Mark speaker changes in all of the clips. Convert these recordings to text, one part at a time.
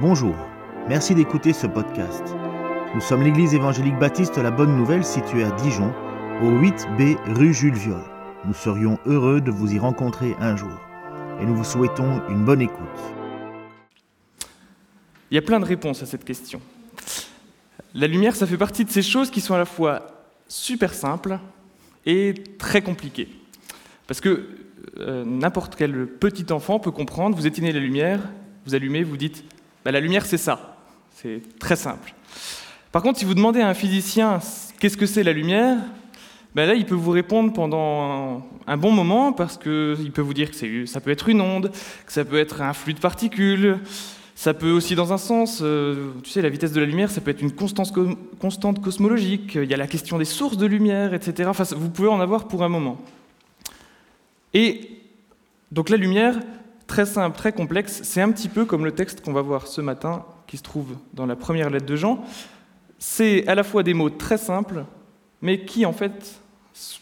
Speaker 1: Bonjour, merci d'écouter ce podcast. Nous sommes l'église évangélique baptiste La Bonne Nouvelle située à Dijon, au 8B rue Jules Viol. Nous serions heureux de vous y rencontrer un jour et nous vous souhaitons une bonne écoute.
Speaker 2: Il y a plein de réponses à cette question. La lumière, ça fait partie de ces choses qui sont à la fois super simples et très compliquées. Parce que euh, n'importe quel petit enfant peut comprendre, vous éteignez la lumière, vous allumez, vous dites, bah, la lumière c'est ça. C'est très simple. Par contre, si vous demandez à un physicien qu'est-ce que c'est la lumière, ben là, il peut vous répondre pendant un, bon moment parce qu'il peut vous dire que ça peut être une onde, que ça peut être un flux de particules, ça peut aussi, dans un sens, euh, tu sais, la vitesse de la lumière, ça peut être une constante cosmologique, il y a la question des sources de lumière, etc. Enfin, vous pouvez en avoir pour un moment. Et donc la lumière, très simple, très complexe, c'est un petit peu comme le texte qu'on va voir ce matin, qui se trouve dans la première lettre de Jean. C'est à la fois des mots très simples, mais qui en fait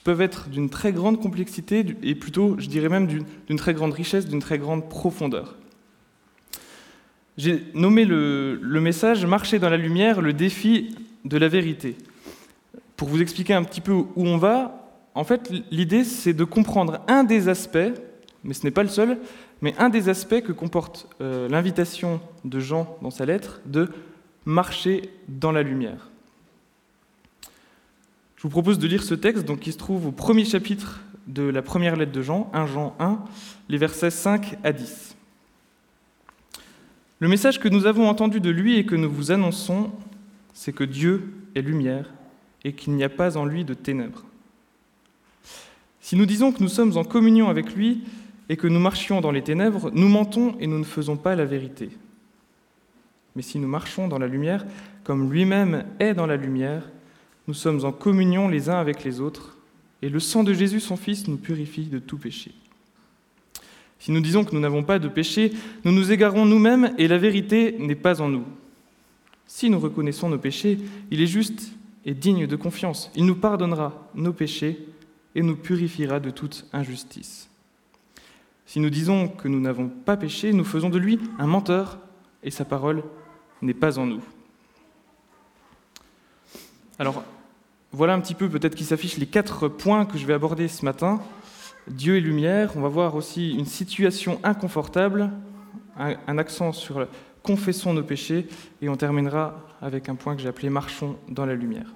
Speaker 2: peuvent être d'une très grande complexité et plutôt, je dirais même, d'une très grande richesse, d'une très grande profondeur. J'ai nommé le, message Marcher dans la lumière, le défi de la vérité. Pour vous expliquer un petit peu où on va, en fait, l'idée c'est de comprendre un des aspects, mais ce n'est pas le seul, mais un des aspects que comporte euh, l'invitation de Jean dans sa lettre de marcher dans la lumière. Je vous propose de lire ce texte donc, qui se trouve au premier chapitre de la première lettre de Jean, 1 Jean 1, les versets 5 à 10. Le message que nous avons entendu de lui et que nous vous annonçons, c'est que Dieu est lumière et qu'il n'y a pas en lui de ténèbres. Si nous disons que nous sommes en communion avec lui et que nous marchions dans les ténèbres, nous mentons et nous ne faisons pas la vérité. Mais si nous marchons dans la lumière, comme lui-même est dans la lumière, nous sommes en communion les uns avec les autres, et le sang de Jésus, son Fils, nous purifie de tout péché. Si nous disons que nous n'avons pas de péché, nous nous égarons nous-mêmes et la vérité n'est pas en nous. Si nous reconnaissons nos péchés, il est juste et digne de confiance. Il nous pardonnera nos péchés et nous purifiera de toute injustice. Si nous disons que nous n'avons pas péché, nous faisons de lui un menteur et sa parole n'est pas en nous. Alors, voilà un petit peu peut-être qui s'affichent les quatre points que je vais aborder ce matin. Dieu et lumière, on va voir aussi une situation inconfortable, un, accent sur confessons nos péchés, et on terminera avec un point que j'ai appelé marchons dans la lumière.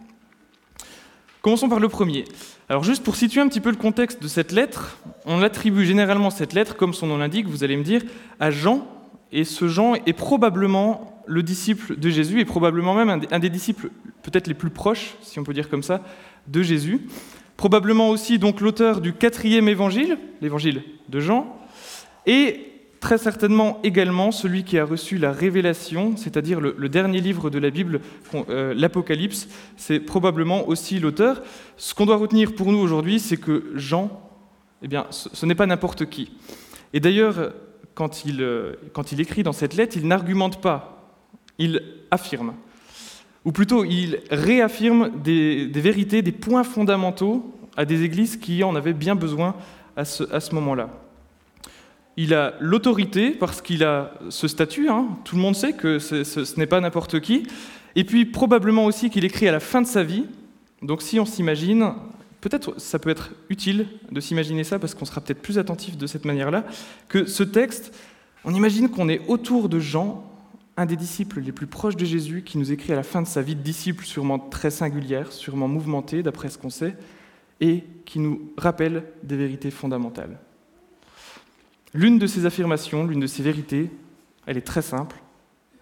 Speaker 2: Commençons par le premier. Alors juste pour situer un petit peu le contexte de cette lettre, on attribue généralement cette lettre, comme son nom l'indique, vous allez me dire, à Jean, et ce Jean est probablement le disciple de Jésus, et probablement même un des disciples peut-être les plus proches, si on peut dire comme ça, de Jésus probablement aussi donc l'auteur du quatrième évangile, l'évangile de Jean, et très certainement également celui qui a reçu la révélation, c'est-à-dire le, dernier livre de la Bible, euh, l'Apocalypse, c'est probablement aussi l'auteur. Ce qu'on doit retenir pour nous aujourd'hui, c'est que Jean, eh bien, ce, n'est pas n'importe qui. Et d'ailleurs, euh, quand il écrit dans cette lettre, il n'argumente pas, il affirme ou plutôt il réaffirme des, vérités, des points fondamentaux à des églises qui en avaient bien besoin à ce, moment-là. Il a l'autorité parce qu'il a ce statut, hein. tout le monde sait que ce, n'est pas n'importe qui, et puis probablement aussi qu'il écrit à la fin de sa vie, donc si on s'imagine, peut-être ça peut être utile de s'imaginer ça parce qu'on sera peut-être plus attentif de cette manière-là, que ce texte, on imagine qu'on est autour de gens un des disciples les plus proches de Jésus qui nous écrit à la fin de sa vie disciple, sûrement très singulière, sûrement mouvementée d'après ce qu'on sait, et qui nous rappelle des vérités fondamentales. L'une de ces affirmations, l'une de ces vérités, elle est très simple.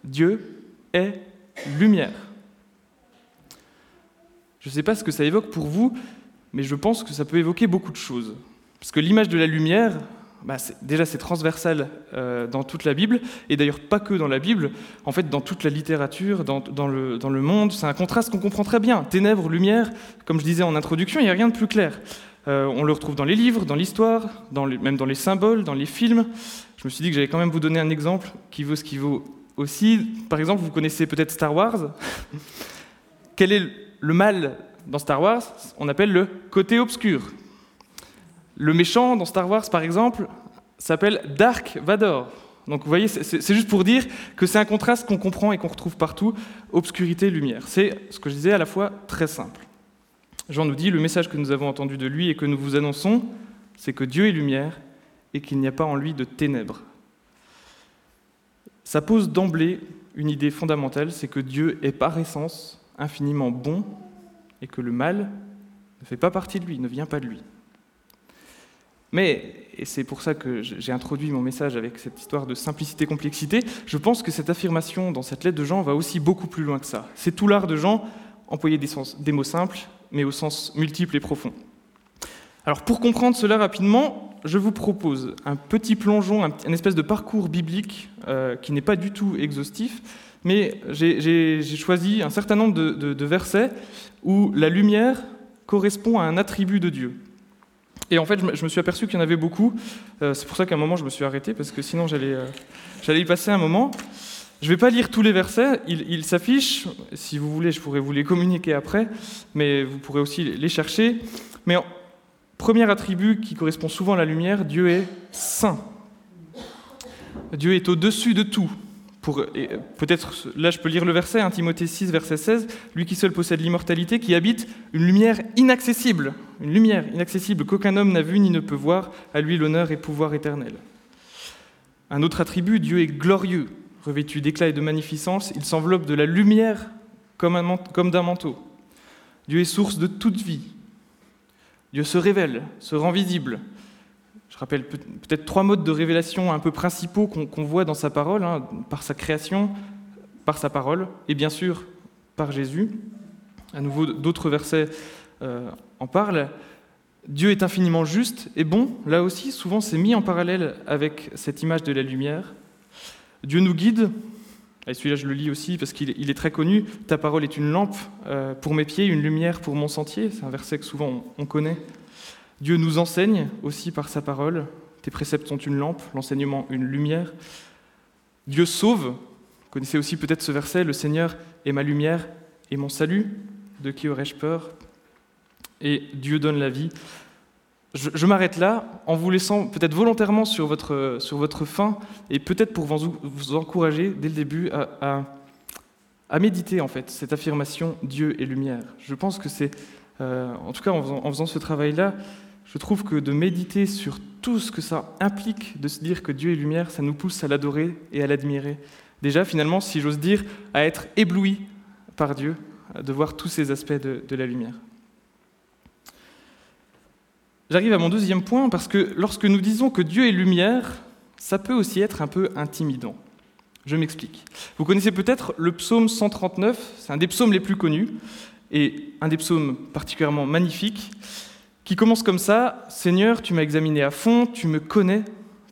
Speaker 2: Dieu est lumière. Je ne sais pas ce que ça évoque pour vous, mais je pense que ça peut évoquer beaucoup de choses. Parce que l'image de la lumière, bah, déjà c'est transversal euh, dans toute la Bible, et d'ailleurs pas que dans la Bible, en fait dans toute la littérature, dans, le, dans le, monde, c'est un contraste qu'on comprend très bien. Ténèbres, lumière, comme je disais en introduction, il n'y a rien de plus clair. Euh, on le retrouve dans les livres, dans l'histoire, même dans les symboles, dans les films. Je me suis dit que j'allais quand même vous donner un exemple qui vaut ce qui vaut aussi. Par exemple, vous connaissez peut-être Star Wars. Quel est le mal dans Star Wars? On appelle le côté obscur. Le méchant dans Star Wars, par exemple, s'appelle Dark Vador. Donc vous voyez, c'est juste pour dire que c'est un contraste qu'on comprend et qu'on retrouve partout, obscurité, lumière. C'est ce que je disais à la fois très simple. Jean nous dit, le message que nous avons entendu de lui et que nous vous annonçons, c'est que Dieu est lumière et qu'il n'y a pas en lui de ténèbres. Ça pose d'emblée une idée fondamentale, c'est que Dieu est par essence infiniment bon et que le mal ne fait pas partie de lui, ne vient pas de lui. Mais, et c'est pour ça que j'ai introduit mon message avec cette histoire de simplicité-complexité, je pense que cette affirmation dans cette lettre de Jean va aussi beaucoup plus loin que ça. C'est tout l'art de Jean, employer des, mots simples, mais au sens multiple et profond. Alors pour comprendre cela rapidement, je vous propose un petit plongeon, un, espèce de parcours biblique euh, qui n'est pas du tout exhaustif, mais j'ai choisi un certain nombre de, versets où la lumière correspond à un attribut de Dieu. Et en fait, je me suis aperçu qu'il y en avait beaucoup. Euh, c'est pour ça qu'à un moment, je me suis arrêté, parce que sinon, j'allais euh, y passer un moment. Je ne vais pas lire tous les versets, ils, s'affichent. Si vous voulez, je pourrais vous les communiquer après, mais vous pourrez aussi les chercher. Mais premier attribut qui correspond souvent à la lumière, Dieu est saint. Dieu est au-dessus de tout. Peut-être, là je peux lire le verset, 1 Timothée 6, verset 16, lui qui seul possède l'immortalité, qui habite une lumière inaccessible, une lumière inaccessible qu'aucun homme n'a vue ni ne peut voir, à lui l'honneur et pouvoir éternel. Un autre attribut, Dieu est glorieux, revêtu d'éclat et de magnificence, il s'enveloppe de la lumière comme, d'un manteau. Dieu est source de toute vie. Dieu se révèle, se rend visible, rappelle peut-être trois modes de révélation un peu principaux qu'on voit dans sa parole, hein, par sa création, par sa parole, et bien sûr par Jésus. À nouveau, d'autres versets euh, en parlent. Dieu est infiniment juste et bon. Là aussi, souvent, c'est mis en parallèle avec cette image de la lumière. Dieu nous guide. Et celui-là, je le lis aussi parce qu'il est très connu. Ta parole est une lampe euh, pour mes pieds, une lumière pour mon sentier. C'est un verset que souvent on connaît. Dieu nous enseigne aussi par sa parole. Tes préceptes sont une lampe, l'enseignement une lumière. Dieu sauve. Vous connaissez aussi peut-être ce verset, le Seigneur est ma lumière et mon salut. De qui aurais-je peur? Et Dieu donne la vie. Je, m'arrête là en vous laissant peut-être volontairement sur votre, sur votre faim et peut-être pour vous, vous, encourager dès le début à, à, méditer en fait cette affirmation Dieu est lumière. Je pense que c'est, euh, en tout cas en faisant ce travail-là, je trouve que de méditer sur tout ce que ça implique de se dire que Dieu est lumière, ça nous pousse à l'adorer et à l'admirer. Déjà, finalement, si j'ose dire, à être ébloui par Dieu, de voir tous ces aspects de, la lumière. J'arrive à mon deuxième point parce que lorsque nous disons que Dieu est lumière, ça peut aussi être un peu intimidant. Je m'explique. Vous connaissez peut-être le psaume 139, c'est un des psaumes les plus connus et un des psaumes particulièrement magnifiques qui commence comme ça Seigneur, tu m'as examiné à fond, tu me connais.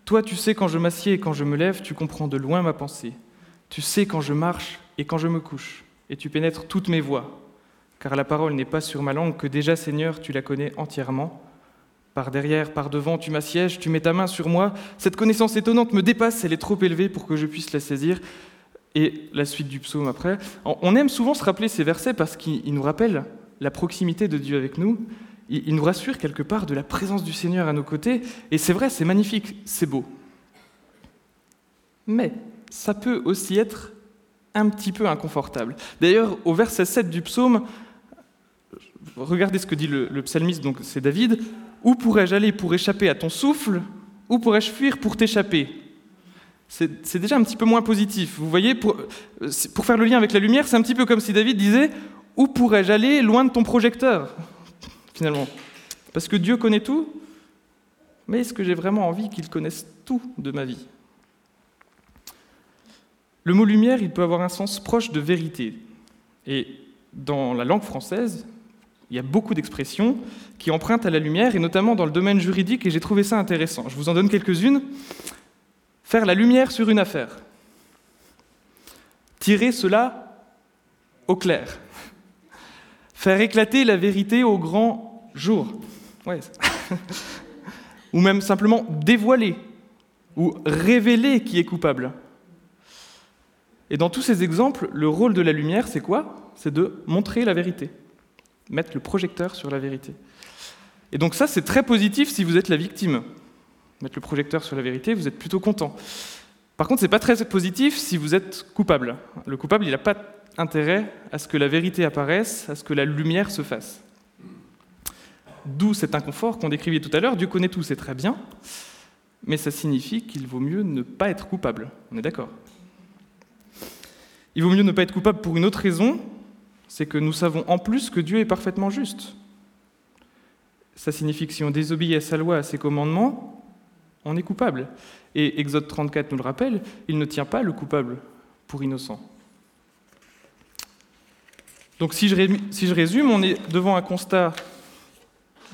Speaker 2: Toi, tu sais quand je m'assieds et quand je me lève, tu comprends de loin ma pensée. Tu sais quand je marche et quand je me couche, et tu pénètres toutes mes voies. Car la parole n'est pas sur ma langue, que déjà, Seigneur, tu la connais entièrement. Par derrière, par devant, tu m'assièges, tu mets ta main sur moi. Cette connaissance étonnante me dépasse, elle est trop élevée pour que je puisse la saisir. Et la suite du psaume après. On aime souvent se rappeler ces versets parce qu'ils nous rappellent la proximité de Dieu avec nous, il nous rassure quelque part de la présence du Seigneur à nos côtés. Et c'est vrai, c'est magnifique, c'est beau. Mais ça peut aussi être un petit peu inconfortable. D'ailleurs, au verset 7 du psaume, regardez ce que dit le, psalmiste, donc c'est David, Où pourrais-je aller pour échapper à ton souffle? Où pourrais-je fuir pour t'échapper? C'est déjà un petit peu moins positif. Vous voyez, pour, faire le lien avec la lumière, c'est un petit peu comme si David disait Où pourrais-je aller loin de ton projecteur? Finalement. Parce que Dieu connaît tout, mais est-ce que j'ai vraiment envie qu'il connaisse tout de ma vie? Le mot lumière, il peut avoir un sens proche de vérité. Et dans la langue française, il y a beaucoup d'expressions qui empruntent à la lumière, et notamment dans le domaine juridique, et j'ai trouvé ça intéressant. Je vous en donne quelques-unes. Faire la lumière sur une affaire. Tirer cela au clair. Faire éclater la vérité au grand jour. ou même simplement dévoiler ou révéler qui est coupable. Et dans tous ces exemples, le rôle de la lumière, c'est quoi? C'est de montrer la vérité, mettre le projecteur sur la vérité. Et donc ça, c'est très positif si vous êtes la victime. Mettre le projecteur sur la vérité, vous êtes plutôt content. Par contre, ce n'est pas très positif si vous êtes coupable. Le coupable, il n'a pas intérêt à ce que la vérité apparaisse, à ce que la lumière se fasse. D'où cet inconfort qu'on décrivait tout à l'heure. Dieu connaît tout, c'est très bien, mais ça signifie qu'il vaut mieux ne pas être coupable. On est d'accord? Il vaut mieux ne pas être coupable pour une autre raison, c'est que nous savons en plus que Dieu est parfaitement juste. Ça signifie que si on désobéit à sa loi, à ses commandements, on est coupable. Et Exode 34 nous le rappelle, il ne tient pas le coupable pour innocent. Donc si je, résume, on est devant un constat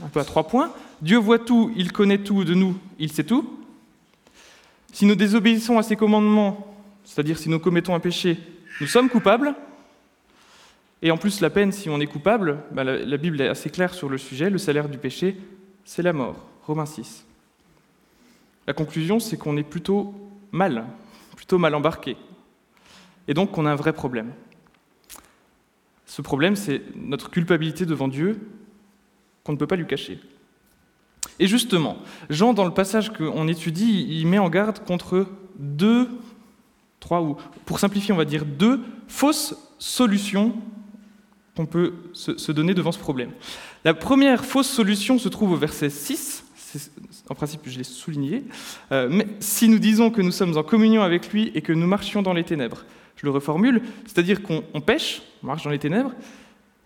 Speaker 2: un peu à trois points. Dieu voit tout, il connaît tout de nous, il sait tout. Si nous désobéissons à ses commandements, c'est-à-dire si nous commettons un péché, nous sommes coupables. Et en plus, la peine, si on est coupable, bah, la, Bible est assez claire sur le sujet, le salaire du péché, c'est la mort. Romains 6. La conclusion, c'est qu'on est plutôt mal, plutôt mal embarqué. Et donc qu'on a un vrai problème. Ce problème, c'est notre culpabilité devant Dieu qu'on ne peut pas lui cacher. Et justement, Jean, dans le passage qu'on étudie, il met en garde contre deux, trois, ou pour simplifier, on va dire deux fausses solutions qu'on peut se donner devant ce problème. La première fausse solution se trouve au verset 6, en principe je l'ai souligné, euh, mais si nous disons que nous sommes en communion avec lui et que nous marchions dans les ténèbres, je le reformule, c'est-à-dire qu'on pêche, on marche dans les ténèbres,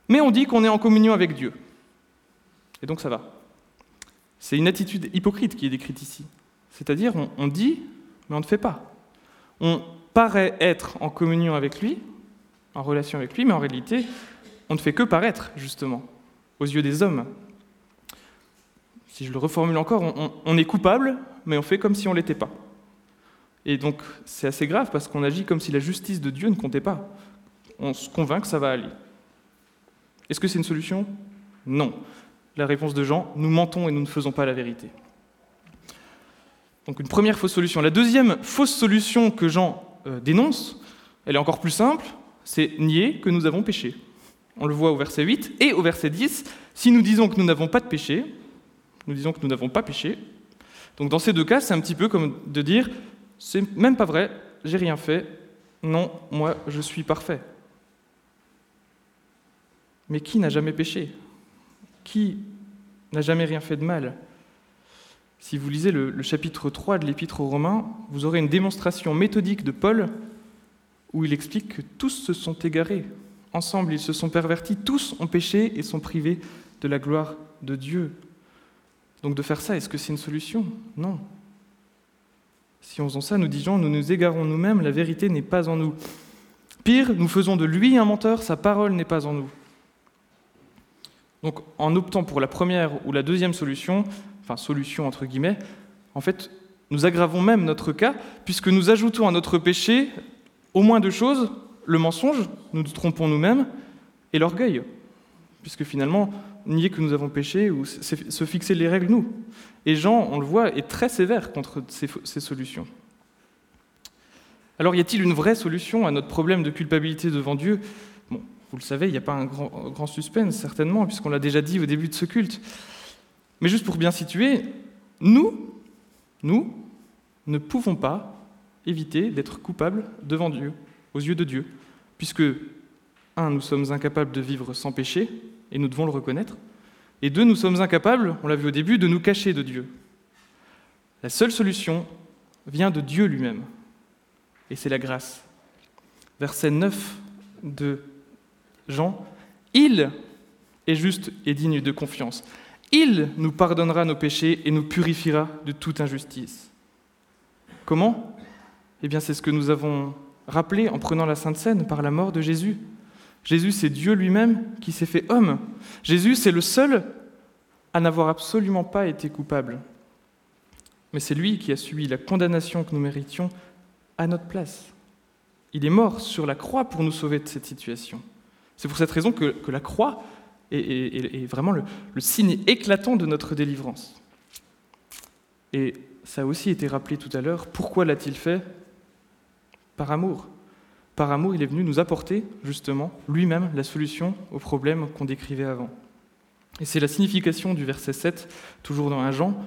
Speaker 2: mais on dit qu'on est en communion avec Dieu. Et donc ça va. C'est une attitude hypocrite qui est décrite ici. C'est-à-dire on, dit, mais on ne fait pas. On paraît être en communion avec lui, en relation avec lui, mais en réalité, on ne fait que paraître, justement, aux yeux des hommes. Si je le reformule encore, on, est coupable, mais on fait comme si on ne l'était pas. Et donc c'est assez grave parce qu'on agit comme si la justice de Dieu ne comptait pas. On se convainc que ça va aller. Est-ce que c'est une solution? Non. La réponse de Jean, nous mentons et nous ne faisons pas la vérité. Donc une première fausse solution. La deuxième fausse solution que Jean euh, dénonce, elle est encore plus simple, c'est nier que nous avons péché. On le voit au verset 8 et au verset 10. Si nous disons que nous n'avons pas de péché, nous disons que nous n'avons pas péché. Donc dans ces deux cas, c'est un petit peu comme de dire c'est même pas vrai, j'ai rien fait, non, moi je suis parfait. Mais qui n'a jamais péché? Qui n'a jamais rien fait de mal? Si vous lisez le, chapitre 3 de l'Épître aux Romains, vous aurez une démonstration méthodique de Paul où il explique que tous se sont égarés. Ensemble, ils se sont pervertis, tous ont péché et sont privés de la gloire de Dieu. Donc de faire ça, est-ce que c'est une solution? Non. Si on faisait ça, nous disons, nous nous égarons nous-mêmes, la vérité n'est pas en nous. Pire, nous faisons de lui un menteur, sa parole n'est pas en nous. Donc en optant pour la première ou la deuxième solution, enfin solution entre guillemets, en fait, nous aggravons même notre cas, puisque nous ajoutons à notre péché au moins deux choses, le mensonge, nous nous trompons nous-mêmes, et l'orgueil, puisque finalement, nier que nous avons péché ou se fixer les règles nous. Et Jean, on le voit, est très sévère contre ces, solutions. Alors y a-t-il une vraie solution à notre problème de culpabilité devant Dieu? Bon, vous le savez, il n'y a pas un grand, grand suspense, certainement, puisqu'on l'a déjà dit au début de ce culte. Mais juste pour bien situer, nous, nous, ne pouvons pas éviter d'être coupables devant Dieu, aux yeux de Dieu, puisque, un, nous sommes incapables de vivre sans péché, et nous devons le reconnaître, et deux, nous sommes incapables, on l'a vu au début, de nous cacher de Dieu. La seule solution vient de Dieu lui-même, et c'est la grâce. Verset 9 de Jean, Il est juste et digne de confiance. Il nous pardonnera nos péchés et nous purifiera de toute injustice. Comment? Eh bien, c'est ce que nous avons rappelé en prenant la Sainte Seine par la mort de Jésus. Jésus, c'est Dieu lui-même qui s'est fait homme. Jésus, c'est le seul à n'avoir absolument pas été coupable. Mais c'est lui qui a subi la condamnation que nous méritions à notre place. Il est mort sur la croix pour nous sauver de cette situation. C'est pour cette raison que, la croix est, vraiment le, le, signe éclatant de notre délivrance. Et ça a aussi été rappelé tout à l'heure. Pourquoi l'a-t-il fait? Par amour. Par amour, il est venu nous apporter justement lui-même la solution aux problèmes qu'on décrivait avant. Et c'est la signification du verset 7, toujours dans un Jean,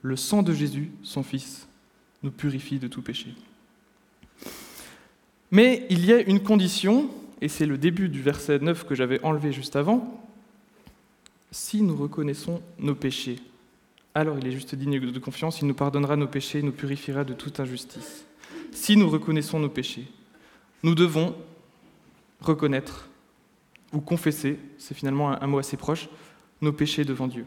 Speaker 2: le sang de Jésus, son Fils, nous purifie de tout péché. Mais il y a une condition, et c'est le début du verset 9 que j'avais enlevé juste avant. Si nous reconnaissons nos péchés, alors il est juste digne de confiance, il nous pardonnera nos péchés, nous purifiera de toute injustice. Si nous reconnaissons nos péchés, nous devons reconnaître ou confesser, c'est finalement un mot assez proche, nos péchés devant Dieu.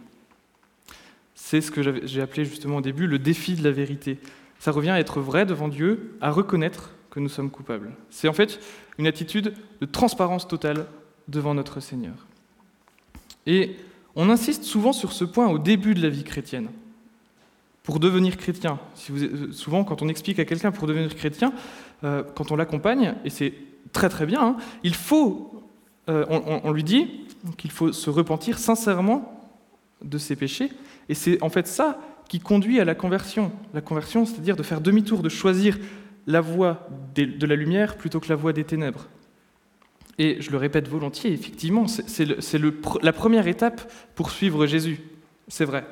Speaker 2: C'est ce que j'ai appelé justement au début le défi de la vérité. Ça revient à être vrai devant Dieu, à reconnaître que nous sommes coupables. C'est en fait une attitude de transparence totale devant notre Seigneur. Et on insiste souvent sur ce point au début de la vie chrétienne. Pour devenir chrétien, vous, souvent quand on explique à quelqu'un pour devenir chrétien, euh, quand on l'accompagne, et c'est très très bien, hein, il faut, euh, on, lui dit qu'il faut se repentir sincèrement de ses péchés, et c'est en fait ça qui conduit à la conversion. La conversion, c'est-à-dire de faire demi-tour, de choisir la voie de la lumière plutôt que la voie des ténèbres. Et je le répète volontiers, effectivement, c'est la première étape pour suivre Jésus. C'est vrai.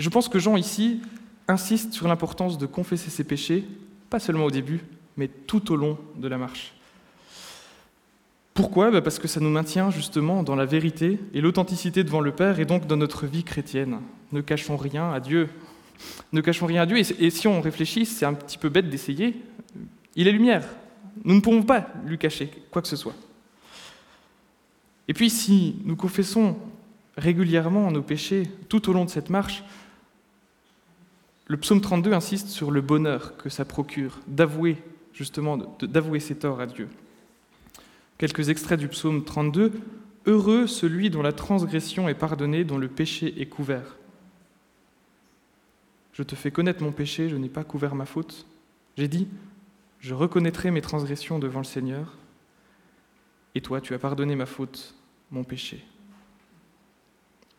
Speaker 2: Je pense que Jean ici insiste sur l'importance de confesser ses péchés, pas seulement au début, mais tout au long de la marche. Pourquoi? Bah, Parce que ça nous maintient justement dans la vérité et l'authenticité devant le Père et donc dans notre vie chrétienne. Ne cachons rien à Dieu. Ne cachons rien à Dieu. Et si on réfléchit, c'est un petit peu bête d'essayer. Il est lumière, nous ne pouvons pas lui cacher quoi que ce soit. Et puis si nous confessons régulièrement nos péchés tout au long de cette marche, le psaume 32 insiste sur le bonheur que ça procure d'avouer justement d'avouer ses torts à Dieu. Quelques extraits du psaume 32 Heureux celui dont la transgression est pardonnée, dont le péché est couvert. Je te fais connaître mon péché, je n'ai pas couvert ma faute. J'ai dit je reconnaîtrai mes transgressions devant le Seigneur, et toi, tu as pardonné ma faute, mon péché.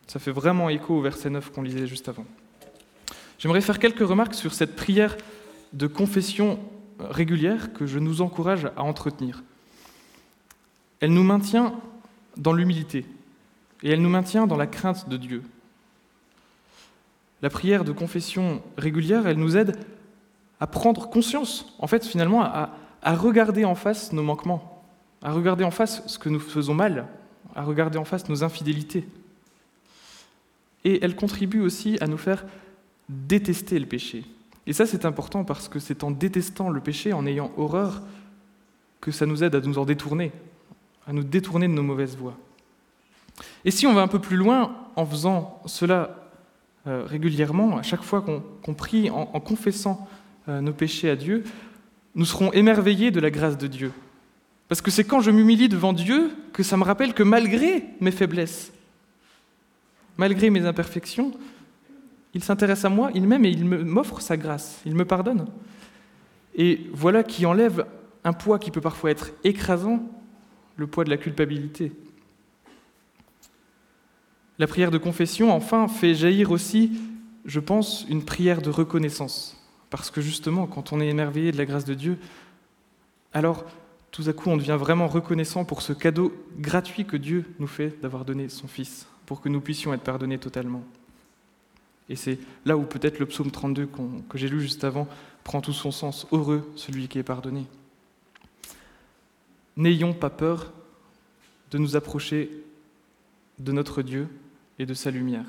Speaker 2: Ça fait vraiment écho au verset 9 qu'on lisait juste avant. J'aimerais faire quelques remarques sur cette prière de confession régulière que je nous encourage à entretenir. Elle nous maintient dans l'humilité et elle nous maintient dans la crainte de Dieu. La prière de confession régulière, elle nous aide à prendre conscience, en fait, finalement, à, regarder en face nos manquements, à regarder en face ce que nous faisons mal, à regarder en face nos infidélités. Et elle contribue aussi à nous faire détester le péché. Et ça, c'est important parce que c'est en détestant le péché, en ayant horreur, que ça nous aide à nous en détourner, à nous détourner de nos mauvaises voies. Et si on va un peu plus loin en faisant cela euh, régulièrement, à chaque fois qu'on prie, en confessant euh, nos péchés à Dieu, nous serons émerveillés de la grâce de Dieu. Parce que c'est quand je m'humilie devant Dieu que ça me rappelle que malgré mes faiblesses, malgré mes imperfections, il s'intéresse à moi, il m'aime et il m'offre sa grâce, il me pardonne. Et voilà qui enlève un poids qui peut parfois être écrasant, le poids de la culpabilité. La prière de confession, enfin, fait jaillir aussi, je pense, une prière de reconnaissance. Parce que justement, quand on est émerveillé de la grâce de Dieu, alors tout à coup on devient vraiment reconnaissant pour ce cadeau gratuit que Dieu nous fait d'avoir donné son Fils, pour que nous puissions être pardonnés totalement. Et c'est là où peut-être le psaume 32 que j'ai lu juste avant prend tout son sens. Heureux celui qui est pardonné. N'ayons pas peur de nous approcher de notre Dieu et de sa lumière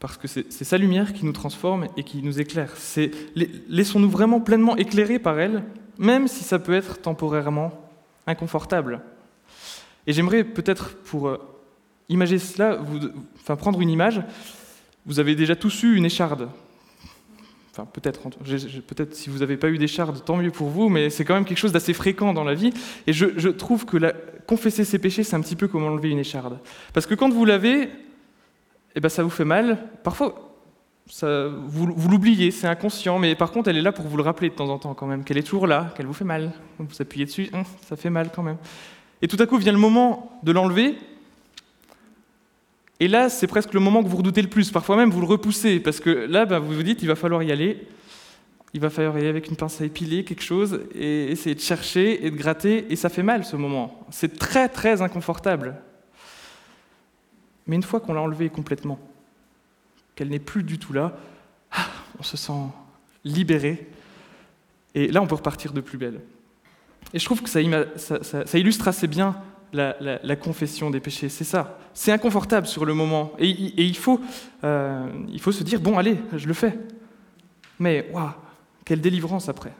Speaker 2: parce que c'est sa lumière qui nous transforme et qui nous éclaire. Laissons-nous vraiment pleinement éclairer par elle, même si ça peut être temporairement inconfortable. Et j'aimerais peut-être, pour euh, imaginer cela, enfin, prendre une image. Vous avez déjà tous eu une écharde. Enfin, peut-être, peut-être si vous n'avez pas eu d'écharde, tant mieux pour vous, mais c'est quand même quelque chose d'assez fréquent dans la vie. Et je, trouve que la, confesser ses péchés, c'est un petit peu comme enlever une écharde. Parce que quand vous l'avez, eh ben, ça vous fait mal. Parfois, ça, vous, l'oubliez, c'est inconscient, mais par contre, elle est là pour vous le rappeler de temps en temps quand même, qu'elle est toujours là, qu'elle vous fait mal. Vous appuyez dessus, hein, ça fait mal quand même. Et tout à coup vient le moment de l'enlever. Et là, c'est presque le moment que vous redoutez le plus. Parfois même, vous le repoussez, parce que là, ben, vous vous dites, il va falloir y aller. Il va falloir y aller avec une pince à épiler, quelque chose, et essayer de chercher et de gratter, et ça fait mal ce moment. C'est très, très inconfortable. Mais une fois qu'on l'a enlevée complètement, qu'elle n'est plus du tout là, ah, on se sent libéré Et là, on peut repartir de plus belle. Et je trouve que ça, illustre assez bien la, confession des péchés. C'est ça. C'est inconfortable sur le moment. Et, il, faut, euh, il faut se dire, bon, allez, je le fais. Mais, waouh, quelle délivrance après.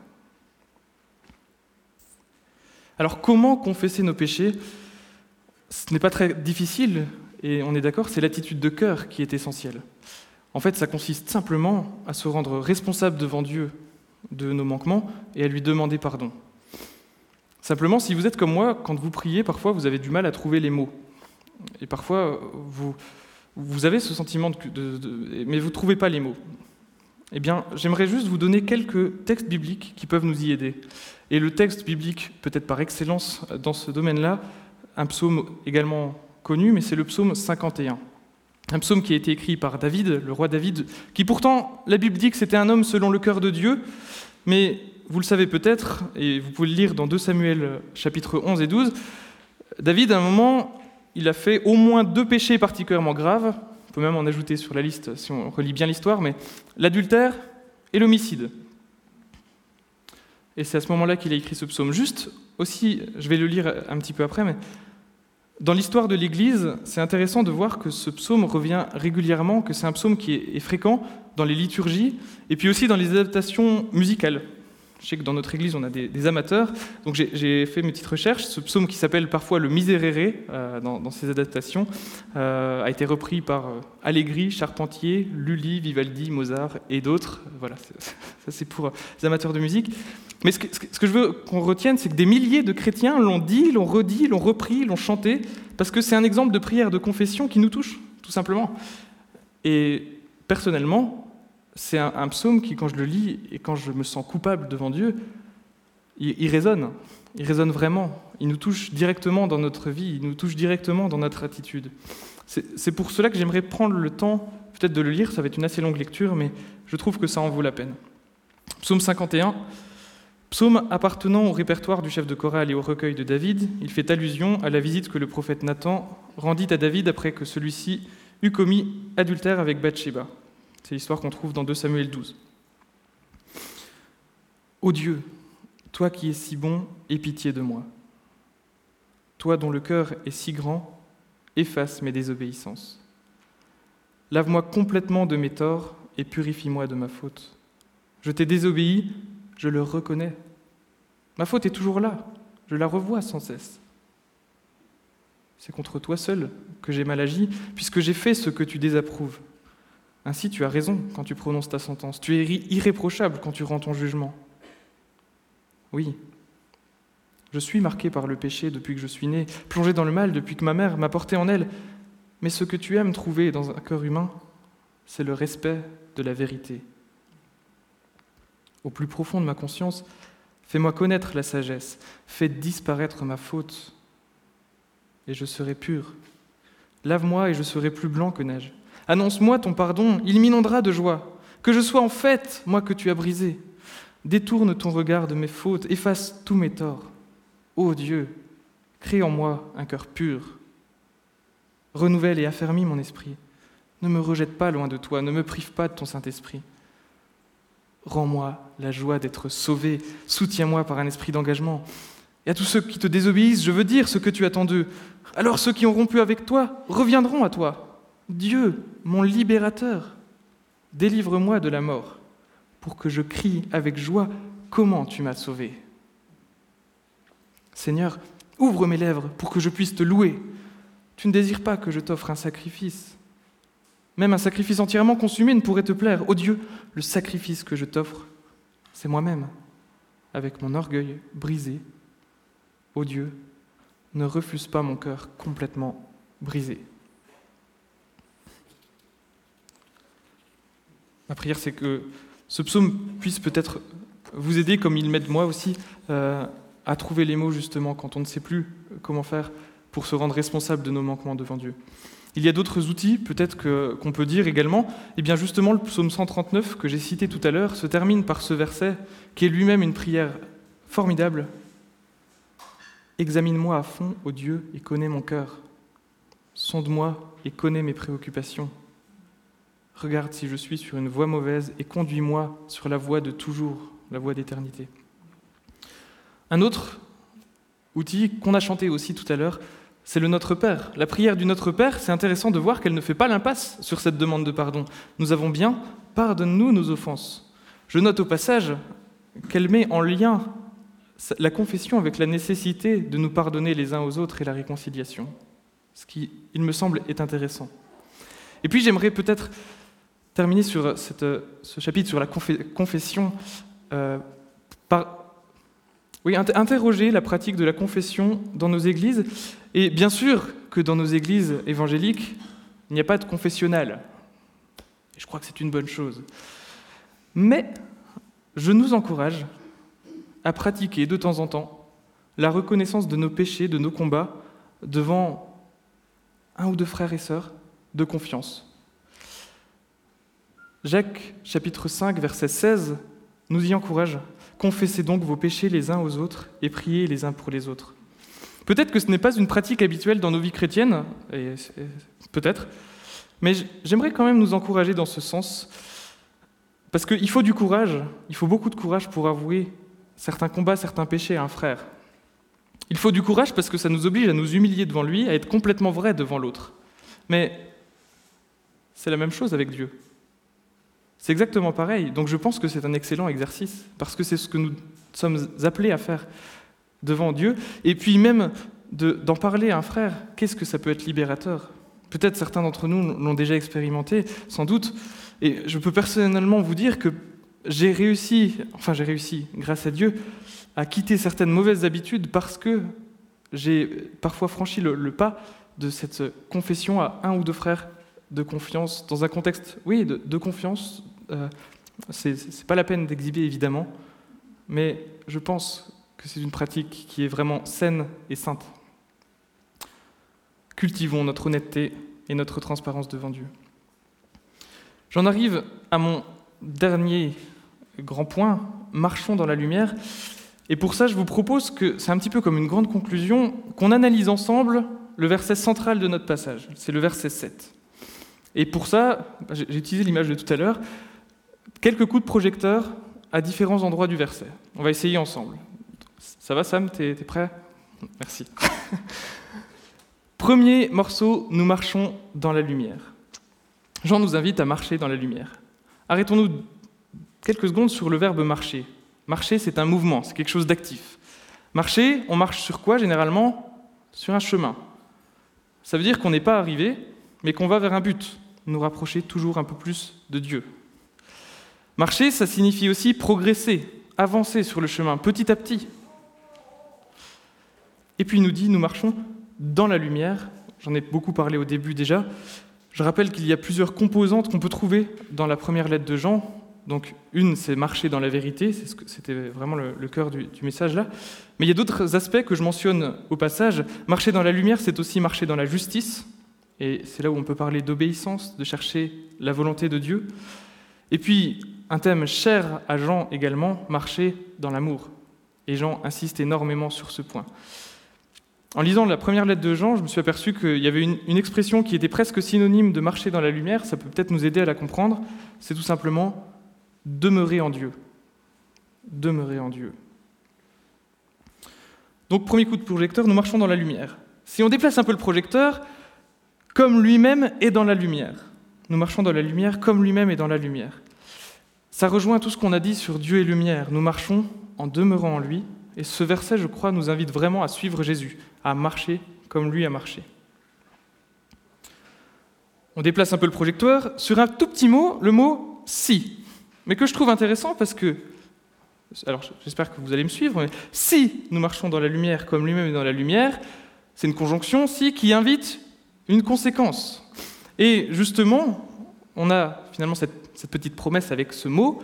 Speaker 2: Alors, comment confesser nos péchés? Ce n'est pas très difficile, et on est d'accord, c'est l'attitude de cœur qui est essentielle. En fait, ça consiste simplement à se rendre responsable devant Dieu de nos manquements et à lui demander pardon. Simplement, si vous êtes comme moi, quand vous priez, parfois vous avez du mal à trouver les mots. Et parfois, vous, avez ce sentiment, mais vous ne trouvez pas les mots. Eh bien, j'aimerais juste vous donner quelques textes bibliques qui peuvent nous y aider. Et le texte biblique, peut-être par excellence dans ce domaine-là, un psaume également connu, mais c'est le psaume 51. Un psaume qui a été écrit par David, le roi David, qui pourtant, la Bible dit que c'était un homme selon le cœur de Dieu, mais vous le savez peut-être, et vous pouvez le lire dans 2 Samuel chapitres 11 et 12, David, à un moment, il a fait au moins deux péchés particulièrement graves, on peut même en ajouter sur la liste si on relit bien l'histoire, mais l'adultère et l'homicide. Et c'est à ce moment-là qu'il a écrit ce psaume. Juste aussi, je vais le lire un petit peu après, mais dans l'histoire de l'Église, c'est intéressant de voir que ce psaume revient régulièrement, que c'est un psaume qui est fréquent dans les liturgies et puis aussi dans les adaptations musicales. Je sais que dans notre église, on a des, amateurs, donc j'ai fait mes petites recherches. Ce psaume qui s'appelle parfois le Miserere euh, dans, ses adaptations euh, a été repris par euh, Allegri, Charpentier, Lully, Vivaldi, Mozart et d'autres. Voilà, ça c'est pour les amateurs de musique. Mais ce que je veux qu'on retienne, c'est que des milliers de chrétiens l'ont dit, l'ont redit, l'ont repris, l'ont chanté, parce que c'est un exemple de prière de confession qui nous touche, tout simplement. Et personnellement, c'est un, psaume qui, quand je le lis et quand je me sens coupable devant Dieu, il, résonne. Il résonne vraiment. Il nous touche directement dans notre vie, il nous touche directement dans notre attitude. C'est pour cela que j'aimerais prendre le temps peut-être de le lire. Ça va être une assez longue lecture, mais je trouve que ça en vaut la peine. Psaume 51. Psaume appartenant au répertoire du chef de chorale et au recueil de David, il fait allusion à la visite que le prophète Nathan rendit à David après que celui-ci eut commis adultère avec Bathsheba. C'est l'histoire qu'on trouve dans 2 Samuel 12. Ô Dieu, toi qui es si bon, aie pitié de moi. Toi dont le cœur est si grand, efface mes désobéissances. Lave-moi complètement de mes torts et purifie-moi de ma faute. Je t'ai désobéi, je le reconnais. Ma faute est toujours là, je la revois sans cesse. C'est contre toi seul que j'ai mal agi, puisque j'ai fait ce que tu désapprouves. Ainsi, tu as raison quand tu prononces ta sentence. Tu es irréprochable quand tu rends ton jugement. Oui, je suis marqué par le péché depuis que je suis né, plongé dans le mal depuis que ma mère m'a porté en elle. Mais ce que tu aimes trouver dans un cœur humain, c'est le respect de la vérité. Au plus profond de ma conscience, fais-moi connaître la sagesse, fais disparaître ma faute, et je serai pur. Lave-moi et je serai plus blanc que neige. Annonce-moi ton pardon, il m'inondera de joie. Que je sois en fête, moi que tu as brisé. Détourne ton regard de mes fautes, efface tous mes torts. Ô Dieu, crée en moi un cœur pur. Renouvelle et affermis mon esprit. Ne me rejette pas loin de toi, ne me prive pas de ton Saint-Esprit. Rends-moi la joie d'être sauvé, soutiens-moi par un esprit d'engagement. Et à tous ceux qui te désobéissent, je veux dire ce que tu attends d'eux. Alors ceux qui ont rompu avec toi reviendront à toi. Dieu, mon libérateur, délivre-moi de la mort, pour que je crie avec joie comment tu m'as sauvé? Seigneur, ouvre mes lèvres pour que je puisse te louer. Tu ne désires pas que je t'offre un sacrifice. Même un sacrifice entièrement consumé ne pourrait te plaire. Ô Dieu, le sacrifice que je t'offre, c'est moi-même, avec mon orgueil brisé. Ô Dieu, ne refuse pas mon cœur complètement brisé. Ma prière, c'est que ce psaume puisse peut-être vous aider, comme il m'aide moi aussi, euh, à trouver les mots justement quand on ne sait plus comment faire pour se rendre responsable de nos manquements devant Dieu. Il y a d'autres outils, peut-être qu'on peut dire également. Eh bien, justement, le psaume 139 que j'ai cité tout à l'heure se termine par ce verset qui est lui-même une prière formidable. Examine-moi à fond, ô Dieu, et connais mon cœur. Sonde-moi et connais mes préoccupations. Regarde si je suis sur une voie mauvaise et conduis-moi sur la voie de toujours, la voie d'éternité. Un autre outil qu'on a chanté aussi tout à l'heure, c'est le Notre Père. La prière du Notre Père, c'est intéressant de voir qu'elle ne fait pas l'impasse sur cette demande de pardon. Nous avons bien, pardonne-nous nos offenses. Je note au passage qu'elle met en lien la confession avec la nécessité de nous pardonner les uns aux autres et la réconciliation, ce qui, il me semble, est intéressant. Et puis j'aimerais peut-être terminer sur ce chapitre sur la confession euh, par interroger la pratique de la confession dans nos églises. Et bien sûr que dans nos églises évangéliques, il n'y a pas de confessionnal. Et je crois que c'est une bonne chose. Mais je nous encourage à pratiquer de temps en temps la reconnaissance de nos péchés, de nos combats, devant un ou deux frères et sœurs de confiance. Jacques chapitre 5 verset 16 nous y encourage. Confessez donc vos péchés les uns aux autres et priez les uns pour les autres. Peut-être que ce n'est pas une pratique habituelle dans nos vies chrétiennes, peut-être, mais j'aimerais quand même nous encourager dans ce sens, parce qu'il faut du courage, il faut beaucoup de courage pour avouer certains combats, certains péchés à un frère. Il faut du courage parce que ça nous oblige à nous humilier devant lui, à être complètement vrai devant l'autre. Mais c'est la même chose avec Dieu. C'est exactement pareil. Donc je pense que c'est un excellent exercice, parce que c'est ce que nous sommes appelés à faire devant Dieu. Et puis même d'en parler à un frère, qu'est-ce que ça peut être libérateur? Peut-être certains d'entre nous l'ont déjà expérimenté, sans doute. Et je peux personnellement vous dire que j'ai réussi, enfin j'ai réussi, grâce à Dieu, à quitter certaines mauvaises habitudes parce que j'ai parfois franchi le, pas de cette confession à un ou deux frères de confiance, dans un contexte, oui, de, confiance. Euh, c'est pas la peine d'exhiber, évidemment, mais je pense que c'est une pratique qui est vraiment saine et sainte. Cultivons notre honnêteté et notre transparence devant Dieu. J'en arrive à mon dernier grand point, marchons dans la lumière. Et pour ça, je vous propose que c'est un petit peu comme une grande conclusion, qu'on analyse ensemble le verset central de notre passage. C'est le verset 7. Et pour ça, j'ai utilisé l'image de tout à l'heure, quelques coups de projecteur à différents endroits du verset. On va essayer ensemble. Ça va Sam, t'es es prêt? Merci. Premier morceau, nous marchons dans la lumière. Jean nous invite à marcher dans la lumière. Arrêtons-nous quelques secondes sur le verbe marcher. Marcher, c'est un mouvement, c'est quelque chose d'actif. Marcher, on marche sur quoi généralement? Sur un chemin. Ça veut dire qu'on n'est pas arrivé, mais qu'on va vers un but, nous rapprocher toujours un peu plus de Dieu. Marcher, ça signifie aussi progresser, avancer sur le chemin, petit à petit. Et puis il nous dit, nous marchons dans la lumière. J'en ai beaucoup parlé au début déjà. Je rappelle qu'il y a plusieurs composantes qu'on peut trouver dans la première lettre de Jean. Donc une, c'est marcher dans la vérité, c'était vraiment le, cœur du, message là. Mais il y a d'autres aspects que je mentionne au passage. Marcher dans la lumière, c'est aussi marcher dans la justice. Et c'est là où on peut parler d'obéissance, de chercher la volonté de Dieu. Et puis, un thème cher à Jean également, marcher dans l'amour. Et Jean insiste énormément sur ce point. En lisant la première lettre de Jean, je me suis aperçu qu'il y avait une, expression qui était presque synonyme de marcher dans la lumière, ça peut peut-être nous aider à la comprendre, c'est tout simplement demeurer en Dieu. Demeurer en Dieu. Donc premier coup de projecteur, nous marchons dans la lumière. Si on déplace un peu le projecteur, comme lui-même est dans la lumière. Nous marchons dans la lumière comme lui-même est dans la lumière. Ça rejoint tout ce qu'on a dit sur Dieu et lumière. Nous marchons en demeurant en lui. Et ce verset, je crois, nous invite vraiment à suivre Jésus, à marcher comme lui a marché. On déplace un peu le projecteur sur un tout petit mot, le mot si, mais que je trouve intéressant parce que, alors j'espère que vous allez me suivre, mais si nous marchons dans la lumière comme lui-même est dans la lumière, c'est une conjonction si qui invite une conséquence. Et justement, on a finalement cette, cette petite promesse avec ce mot,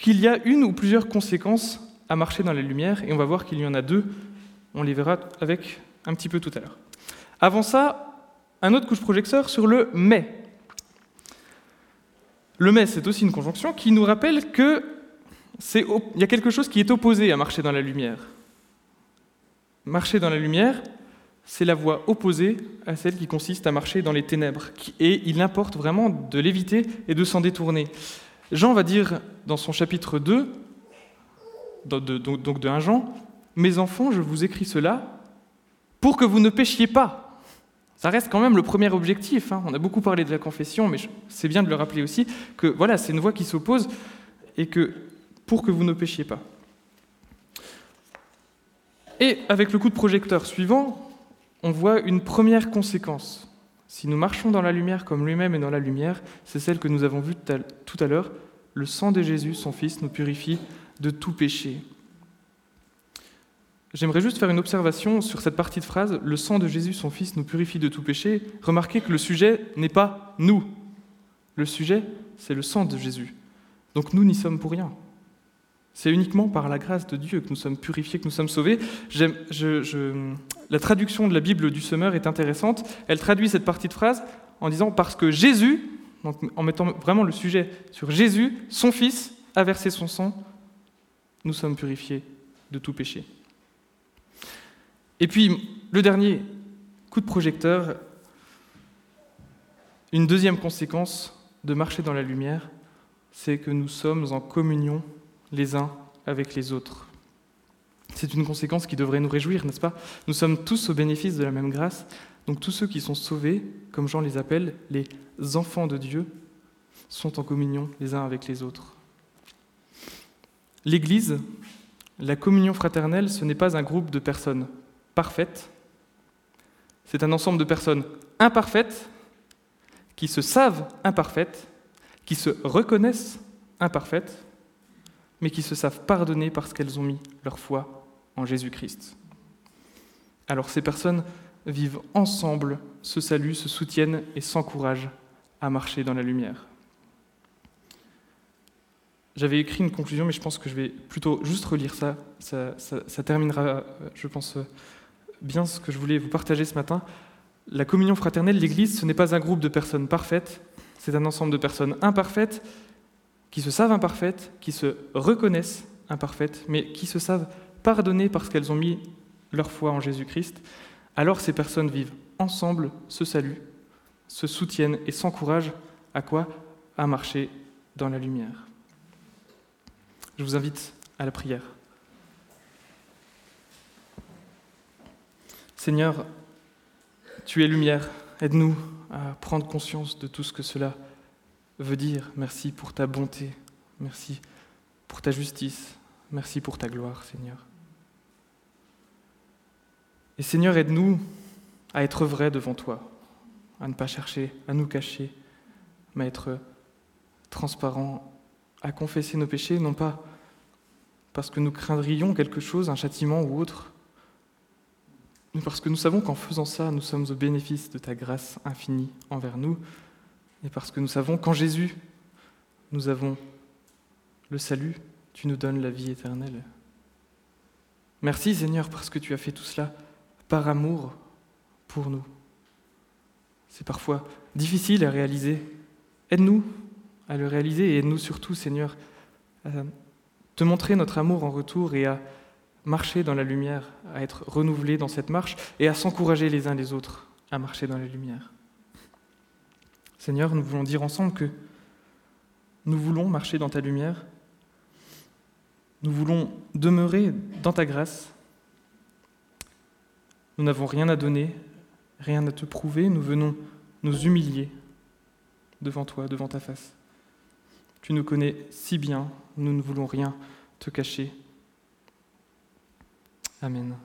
Speaker 2: qu'il y a une ou plusieurs conséquences à marcher dans la lumière, et on va voir qu'il y en a deux. On les verra avec un petit peu tout à l'heure. Avant ça, un autre couche projecteur sur le mais. Le mais, c'est aussi une conjonction qui nous rappelle qu'il y a quelque chose qui est opposé à marcher dans la lumière. Marcher dans la lumière, c'est la voie opposée à celle qui consiste à marcher dans les ténèbres. Et il importe vraiment de l'éviter et de s'en détourner. Jean va dire dans son chapitre 2, donc de 1 Jean, Mes enfants, je vous écris cela pour que vous ne péchiez pas. Ça reste quand même le premier objectif. Hein. On a beaucoup parlé de la confession, mais c'est bien de le rappeler aussi que voilà, c'est une voix qui s'oppose et que pour que vous ne péchiez pas. Et avec le coup de projecteur suivant, on voit une première conséquence. Si nous marchons dans la lumière comme lui-même est dans la lumière, c'est celle que nous avons vue tout à l'heure, le sang de Jésus, son Fils, nous purifie de tout péché. J'aimerais juste faire une observation sur cette partie de phrase, le sang de Jésus, son Fils, nous purifie de tout péché. Remarquez que le sujet n'est pas nous. Le sujet, c'est le sang de Jésus. Donc nous n'y sommes pour rien. C'est uniquement par la grâce de Dieu que nous sommes purifiés, que nous sommes sauvés. La traduction de la Bible du Semeur est intéressante. Elle traduit cette partie de phrase en disant parce que Jésus, en mettant vraiment le sujet sur Jésus, son Fils, a versé son sang, nous sommes purifiés de tout péché. Et puis, le dernier coup de projecteur, une deuxième conséquence de marcher dans la lumière, c'est que nous sommes en communion les uns avec les autres. C'est une conséquence qui devrait nous réjouir, n'est-ce pas? Nous sommes tous au bénéfice de la même grâce. Donc tous ceux qui sont sauvés, comme Jean les appelle, les enfants de Dieu, sont en communion les uns avec les autres. L'Église, la communion fraternelle, ce n'est pas un groupe de personnes parfaites, c'est un ensemble de personnes imparfaites qui se savent imparfaites, qui se reconnaissent imparfaites, mais qui se savent pardonner parce qu'elles ont mis leur foi en Jésus-Christ. Alors ces personnes vivent ensemble ce salut, se soutiennent et s'encouragent à marcher dans la lumière. J'avais écrit une conclusion, mais je pense que je vais plutôt juste relire ça. Ça, ça terminera, je pense, bien ce que je voulais vous partager ce matin. La communion fraternelle, l'Église, ce n'est pas un groupe de personnes parfaites, c'est un ensemble de personnes imparfaites qui se savent imparfaites, qui se reconnaissent imparfaites, mais qui se savent pardonner parce qu'elles ont mis leur foi en Jésus-Christ, alors ces personnes vivent ensemble ce salut, se soutiennent et s'encouragent à quoi? À marcher dans la lumière. Je vous invite à la prière. Seigneur, tu es lumière, aide-nous à prendre conscience de tout ce que cela veut dire merci pour ta bonté, merci pour ta justice, merci pour ta gloire, Seigneur. Et Seigneur, aide-nous à être vrais devant toi, à ne pas chercher à nous cacher, mais à être transparents, à confesser nos péchés, non pas parce que nous craindrions quelque chose, un châtiment ou autre, mais parce que nous savons qu'en faisant ça, nous sommes au bénéfice de ta grâce infinie envers nous, et parce que nous savons qu'en Jésus, nous avons le salut, tu nous donnes la vie éternelle. Merci Seigneur parce que tu as fait tout cela par amour pour nous. C'est parfois difficile à réaliser. Aide-nous à le réaliser et aide-nous surtout Seigneur à te montrer notre amour en retour et à marcher dans la lumière, à être renouvelés dans cette marche et à s'encourager les uns les autres à marcher dans la lumière. Seigneur, nous voulons dire ensemble que nous voulons marcher dans ta lumière, nous voulons demeurer dans ta grâce. Nous n'avons rien à donner, rien à te prouver, nous venons nous humilier devant toi, devant ta face. Tu nous connais si bien, nous ne voulons rien te cacher. Amen.